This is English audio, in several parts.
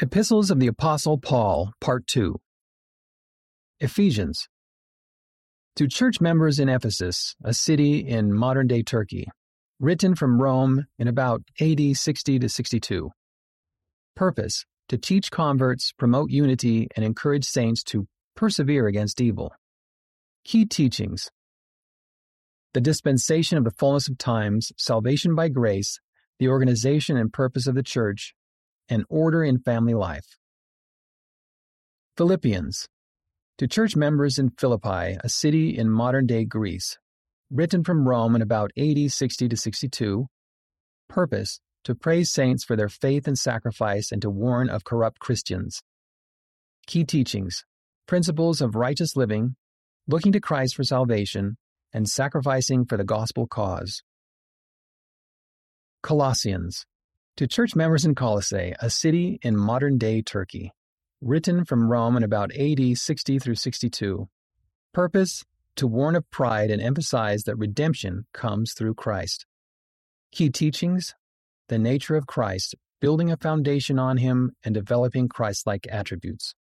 Epistles of the Apostle Paul, Part 2. Ephesians. To church members in Ephesus, a city in modern day Turkey, written from Rome in about AD 60 to 62. Purpose to teach converts, promote unity, and encourage saints to persevere against evil. Key teachings The dispensation of the fullness of times, salvation by grace, the organization and purpose of the church, and order in family life. Philippians. To church members in Philippi, a city in modern day Greece, written from Rome in about AD 60 to 62. Purpose to praise saints for their faith and sacrifice and to warn of corrupt Christians. Key teachings principles of righteous living, looking to Christ for salvation, and sacrificing for the gospel cause. Colossians to church members in Colossae, a city in modern day Turkey. Written from Rome in about AD 60 through 62. Purpose to warn of pride and emphasize that redemption comes through Christ. Key teachings the nature of Christ, building a foundation on him and developing Christ like attributes.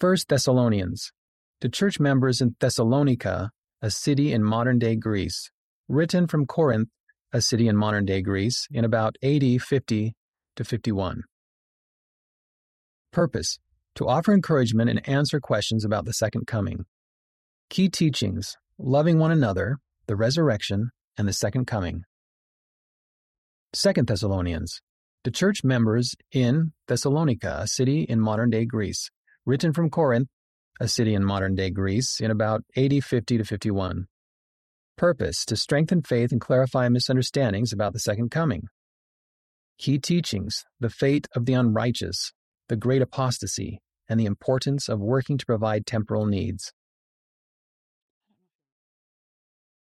1 Thessalonians to church members in Thessalonica, a city in modern day Greece. Written from Corinth a city in modern day Greece, in about AD 50 to 51. Purpose to offer encouragement and answer questions about the second coming. Key teachings loving one another, the resurrection, and the second coming. Second Thessalonians to church members in Thessalonica, a city in modern day Greece, written from Corinth, a city in modern day Greece, in about AD 50 to 51. Purpose to strengthen faith and clarify misunderstandings about the second coming. Key teachings the fate of the unrighteous, the great apostasy, and the importance of working to provide temporal needs.